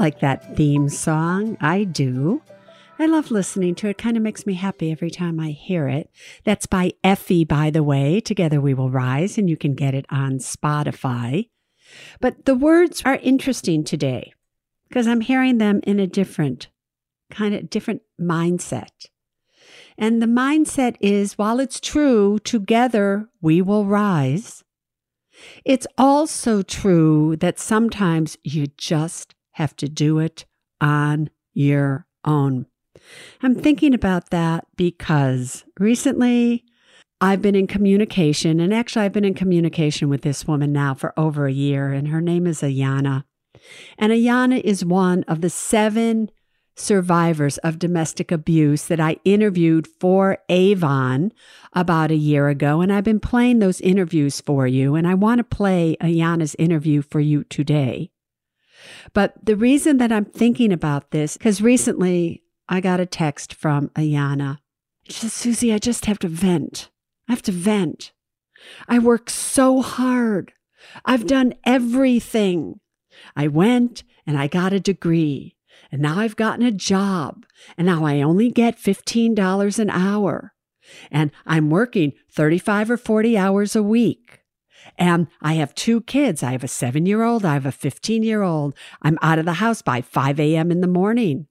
like that theme song? I do. I love listening to it. Kind of makes me happy every time I hear it. That's by Effie, by the way. Together we will rise, and you can get it on Spotify. But the words are interesting today because I'm hearing them in a different kind of different mindset. And the mindset is while it's true, together we will rise, it's also true that sometimes you just have to do it on your own. I'm thinking about that because recently I've been in communication, and actually, I've been in communication with this woman now for over a year, and her name is Ayanna. And Ayanna is one of the seven survivors of domestic abuse that I interviewed for Avon about a year ago. And I've been playing those interviews for you. And I want to play Ayanna's interview for you today. But the reason that I'm thinking about this, because recently I got a text from Ayanna. She says, Suze, I just have to vent. I have to vent. I work so hard. I've done everything. I went and I got a degree, and now I've gotten a job, and now I only get $15 an hour, and I'm working 35 or 40 hours a week. And I have two kids. I have a seven year old. I have a 15 year old. I'm out of the house by 5 a.m. in the morning.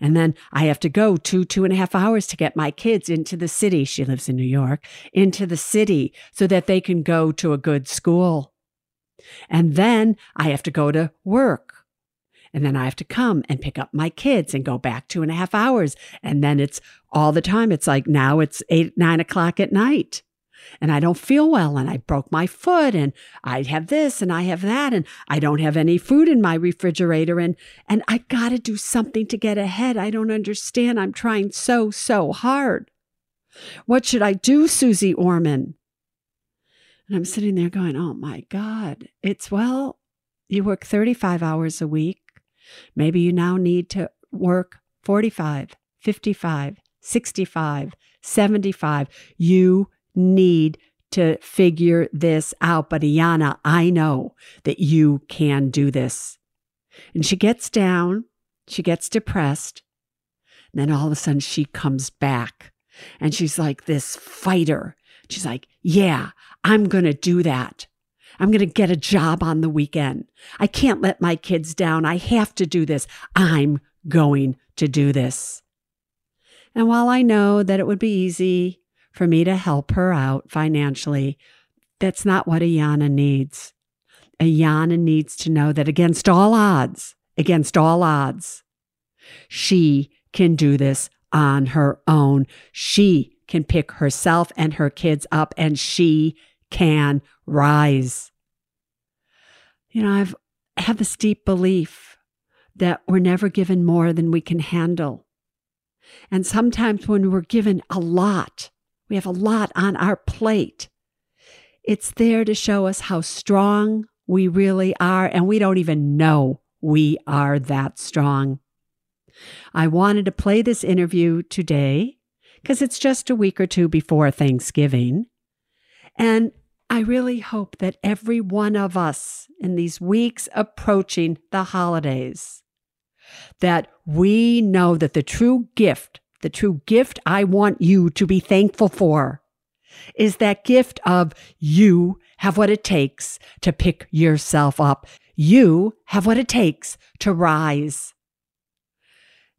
And then I have to go two, two and a half hours to get my kids into the city. She lives in New York, into the city so that they can go to a good school. And then I have to go to work. And then I have to come and pick up my kids and go back two and a half hours. And then it's all the time. It's like now it's eight, nine o'clock at night. And I don't feel well, and I broke my foot, and I have this, and I have that, and I don't have any food in my refrigerator, and and I got to do something to get ahead. I don't understand. I'm trying so so hard. What should I do, Suze Orman? And I'm sitting there going, "Oh my God! It's well, you work 35 hours a week. Maybe you now need to work 45, 55, 65, 75. You need to figure this out. But Ayanna, I know that you can do this. And she gets down, she gets depressed. And then all of a sudden she comes back and she's like this fighter. She's like, yeah, I'm going to do that. I'm going to get a job on the weekend. I can't let my kids down. I have to do this. I'm going to do this. And while I know that it would be easy for me to help her out financially, that's not what Ayanna needs. Ayanna needs to know that against all odds, against all odds, she can do this on her own. She can pick herself and her kids up and she can rise. You know, I've I have this deep belief that we're never given more than we can handle. And sometimes when we're given a lot, we have a lot on our plate. It's there to show us how strong we really are, and we don't even know we are that strong. I wanted to play this interview today because it's just a week or two before Thanksgiving. And I really hope that every one of us in these weeks approaching the holidays, that we know that the true gift, the true gift I want you to be thankful for, is that gift of you have what it takes to pick yourself up. You have what it takes to rise.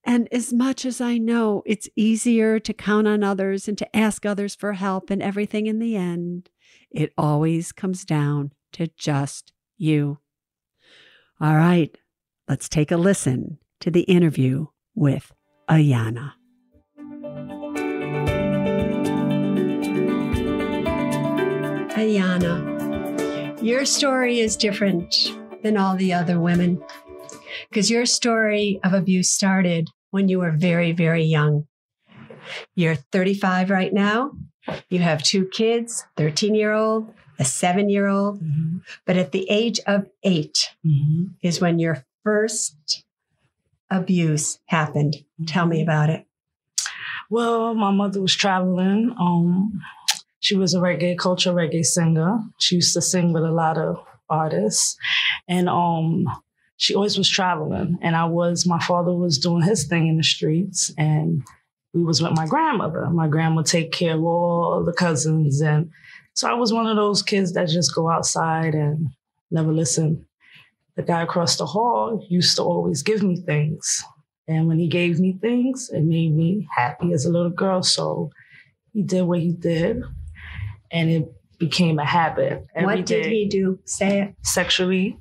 And as much as I know it's easier to count on others and to ask others for help and everything in the end, it always comes down to just you. All right, let's take a listen to the interview with Ayanna. Ayanna, your story is different than all the other women because your story of abuse started when you were very, very young. You're 35 right now. You have two kids, 13 year old, a seven year old. Mm-hmm. But at the age of 8 is when your first abuse happened. Tell me about it. Well, my mother was traveling. Um, she was a reggae culture reggae singer. She used to sing with a lot of artists, and um, she always was traveling. And I was, my father was doing his thing in the streets, and we was with my grandmother. My grandma take care of all the cousins, and so I was one of those kids that just go outside and never listen. The guy across the hall used to always give me things. And when he gave me things, it made me happy as a little girl. So he did what he did, and it became a habit. Every what did he do? Say it. Sexually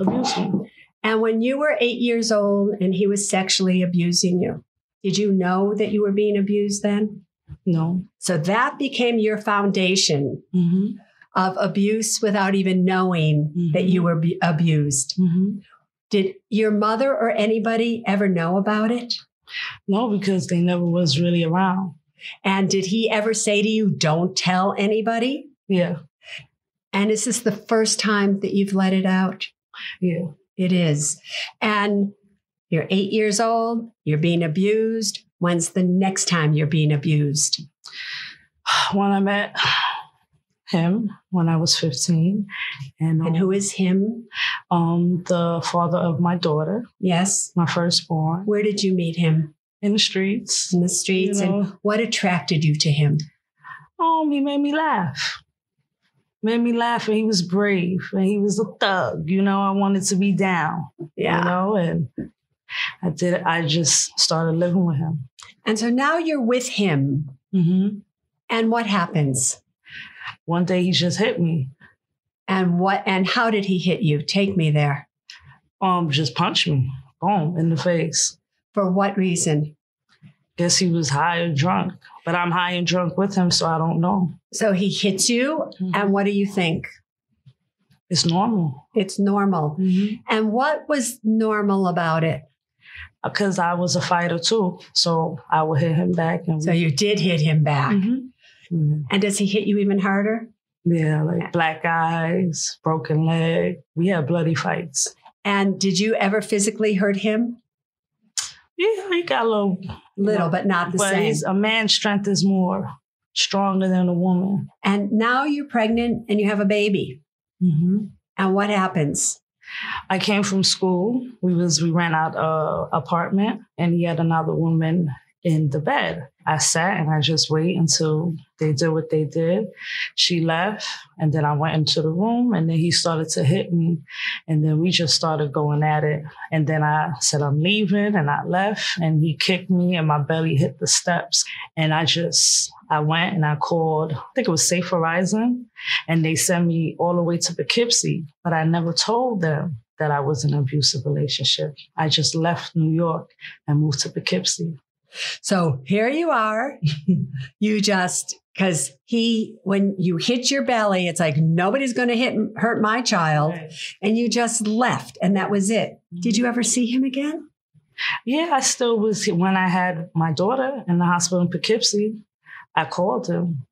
abuse me. And when you were eight years old and he was sexually abusing you, did you know that you were being abused then? No. So that became your foundation Mm-hmm. of abuse without even knowing that Mhm. you were be- abused. Mm-hmm. Did your mother or anybody ever know about it? No, because they never was really around. And did he ever say to you, don't tell anybody? Yeah. And is this the first time that you've let it out? Yeah. It is. And you're eight years old, you're being abused. When's the next time you're being abused? When I met him when I was 15. And, And um, who is him? um the father of my daughter, Yes. my firstborn, Where did you meet him? In the streets. In the streets. You And what attracted you to him? Um, he made me laugh. Made me laugh and he was brave and he was a thug. You know, I wanted to be down. You know, and I did I just started living with him. And so now you're with him. hmm And what happens? One day he just hit me. And what and how did he hit you? Take me there. Um, just punched me. Boom, in the face. For what reason? Guess he was high or drunk. But I'm high and drunk with him, so I don't know. So he hits you, mm-hmm. and what do you think? It's normal. It's normal. Mm-hmm. And what was normal about it? Because I was a fighter too. So I would hit him back and So you did hit him back. Mhm. Yeah. And does he hit you even harder? Yeah, like black eyes, broken leg. We had bloody fights. And did you ever physically hurt him? Yeah, he got a little, Little, but not the but same. a man's strength is more stronger than a woman. And now you're pregnant and you have a baby. Mm-hmm. And what happens? I came from school. We was we ran out a apartment, and he had another woman in the bed. I sat and I just wait until they did what they did. She left, and then I went into the room, and then he started to hit me, and then we just started going at it. And then I said I'm leaving, and I left, and he kicked me, and my belly hit the steps, and I just I went and I called. I think it was Safe Horizon, and they sent me all the way to Poughkeepsie, but I never told them that I was in an abusive relationship. I just left New York and moved to Poughkeepsie. So here you are. you just because he when you hit your belly, it's like nobody's going to hit hurt my child, and you just left, and that was it. Mm-hmm. Did you ever see him again? Yeah, I still was when I had my daughter in the hospital in Poughkeepsie. I called him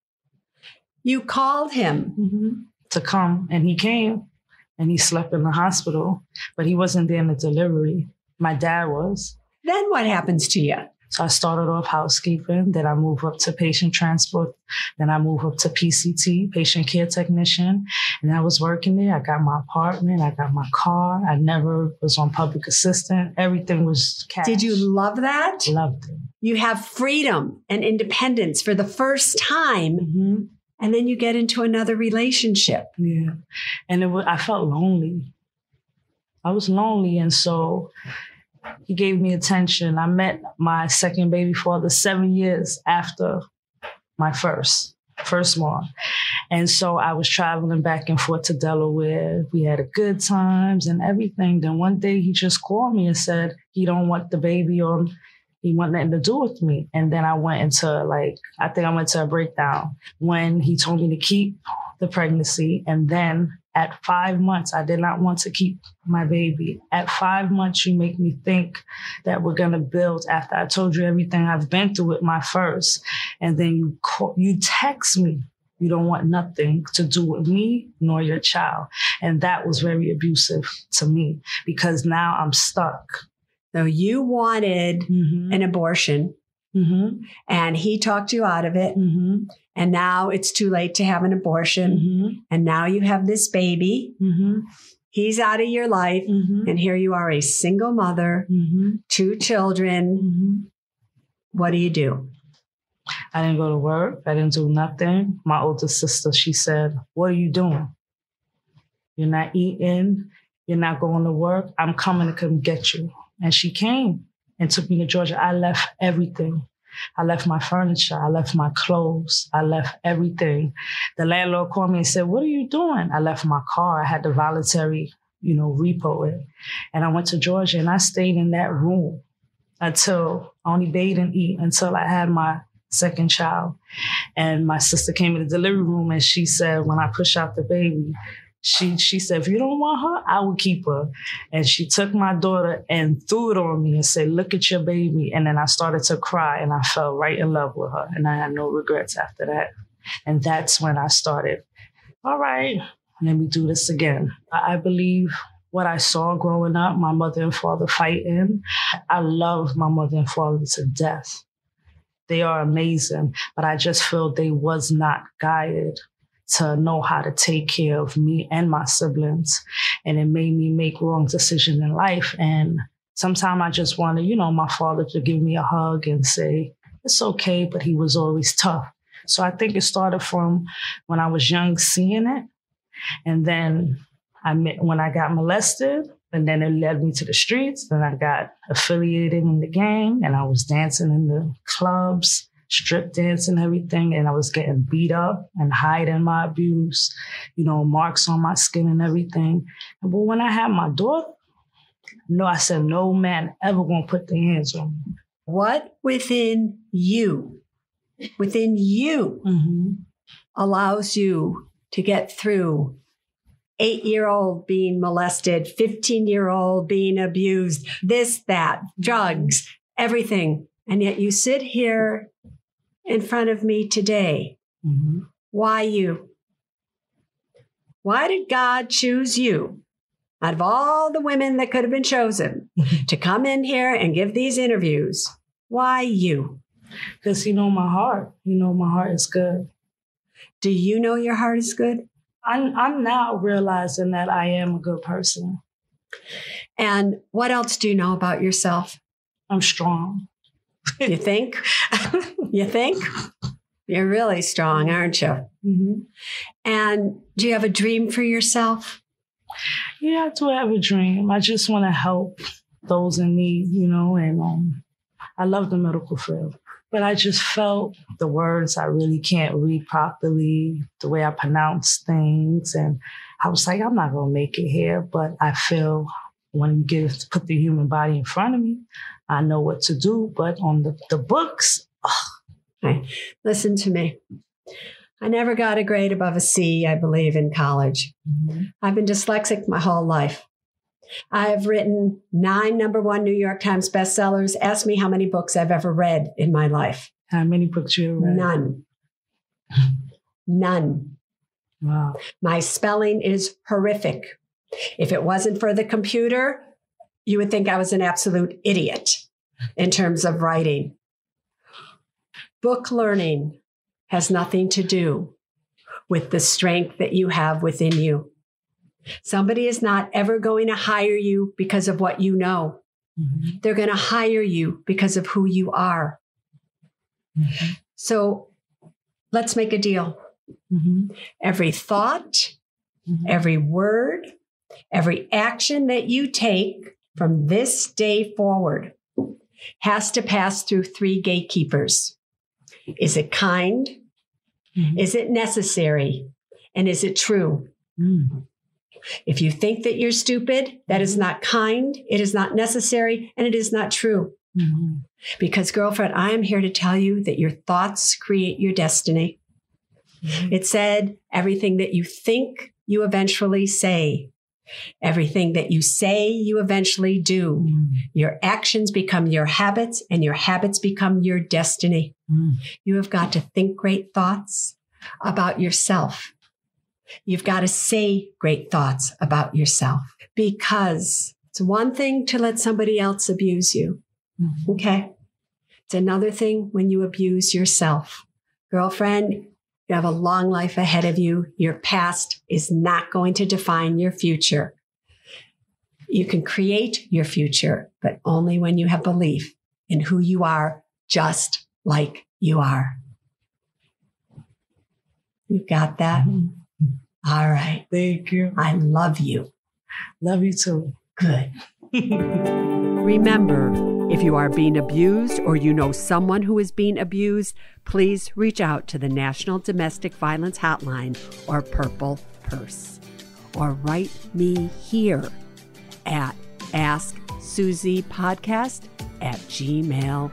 You called him. Mm-hmm. to come, and he came, and he slept in the hospital, but he wasn't there in the delivery. My dad was. Then what happens to you? So I started off housekeeping, then I moved up to patient transport, then I moved up to PCT, patient care technician, and I was working there. I got my apartment, I got my car. I never was on public assistance. Everything was cash. Did you love that? Loved it. You have freedom and independence for the first time hmm and then you get into another relationship. Yeah. And it was, I felt lonely. I was lonely. And so he gave me attention. I met my second baby father seven years after my first, first one. And so I was traveling back and forth to Delaware. We had a good times and everything. Then one day he just called me and said he don't want the baby or he want nothing to do with me. And then I went into like, I think I went to a breakdown when he told me to keep the pregnancy. And then at five months, I did not want to keep my baby. At five months, you make me think that we're gonna build after I told you everything I've been through with my first. And then you call, you text me. You don't want nothing to do with me nor your child. And that was very abusive to me because now I'm stuck. So you wanted Mm-hmm. an abortion Mm-hmm. and he talked you out of it. Mm-hmm. And now it's too late to have an abortion. Mm-hmm. And now you have this baby. Mm-hmm. He's out of your life. Mm-hmm. And here you are, a single mother, Mm-hmm. two children. Mm-hmm. What do you do? I didn't go to work. I didn't do nothing. My older sister, she said, What are you doing? You're not eating. You're not going to work. I'm coming to come get you. And she came and took me to Georgia. I left everything. I left my furniture. I left my clothes. I left everything. The landlord called me and said, What are you doing? I left my car. I had the voluntary, you know, repo it. And I went to Georgia and I stayed in that room until I only bathed and eat until I had my second child. And my sister came in the delivery room and she said, when I push out the baby, she she said, if you don't want her, I will keep her. And she took my daughter and threw it on me and said, look at your baby. And then I started to cry and I fell right in love with her. And I had no regrets after that. And that's when I started, all right, let me do this again. I believe what I saw growing up, my mother and father fighting. I love my mother and father to death. They are amazing, but I just feel they was not guided to know how to take care of me and my siblings. And it made me make wrong decisions in life. And sometimes I just wanted, you know, my father to give me a hug and say, it's okay, but he was always tough. So I think it started from when I was young, seeing it. And then I met when I got molested, and then it led me to the streets. Then I got affiliated in the gang, and I was dancing in the clubs, strip dance and everything. And I was getting beat up and hiding my abuse, you know, marks on my skin and everything. But when I had my daughter, no, I said, no man ever gonna put their hands on me. What within you, within you, Mm-hmm. allows you to get through eight year old being molested, 15 year old being abused, this, that, drugs, everything. And yet you sit here in front of me today. Mm-hmm. Why you? Why did God choose you out of all the women that could have been chosen to come in here and give these interviews? Why you? Because you know my heart. You know my heart is good. Do you know your heart is good? I'm I'm now realizing that I am a good person. And what else do you know about yourself? I'm strong. You think? you think? You're really strong, aren't you? Mm-hmm. And do you have a dream for yourself? Yeah, I do have a dream. I just want to help those in need, you know, and um, I love the medical field. But I just felt the words I really can't read properly, the way I pronounce things. And I was like, I'm not going to make it here. But I feel when you give, put the human body in front of me, I know what to do. But on the, the books, Listen to me. I never got a grade above a C, I believe, in college. Mm-hmm. I've been dyslexic my whole life. I have written nine number one New York Times bestsellers. Ask me how many books I've ever read in my life. how many books you read? None. None. Wow. My spelling is horrific. If it wasn't for the computer, you would think I was an absolute idiot in terms of writing. Book learning has nothing to do with the strength that you have within you. Somebody is not ever going to hire you because of what you know. Mhm. They're going to hire you because of who you are. Mhm. So let's make a deal. Mhm. Every thought, Mhm. every word, every action that you take from this day forward has to pass through three gatekeepers. Is it kind? Mhm. Is it necessary? And is it true? Mm. If you think that you're stupid, that is not kind, it is not necessary, and it is not true. Mhm. Because, girlfriend, I am here to tell you that your thoughts create your destiny. Mhm. It said, everything that you think, you eventually say. Everything that you say, you eventually do. Mm. Your actions become your habits, and your habits become your destiny. Mm. You have got to think great thoughts about yourself. You've got to say great thoughts about yourself because it's one thing to let somebody else abuse you. Mhm. Okay. It's another thing when you abuse yourself. Girlfriend, you have a long life ahead of you. Your past is not going to define your future. You can create your future, but only when you have belief in who you are, just like you are. You got that? Mhm. All right. Thank you. I love you. Love you too. Good. Remember, if you are being abused or you know someone who is being abused, please reach out to the National Domestic Violence Hotline or Purple Purse. Or write me here at AskSuzePodcast at gmail.com.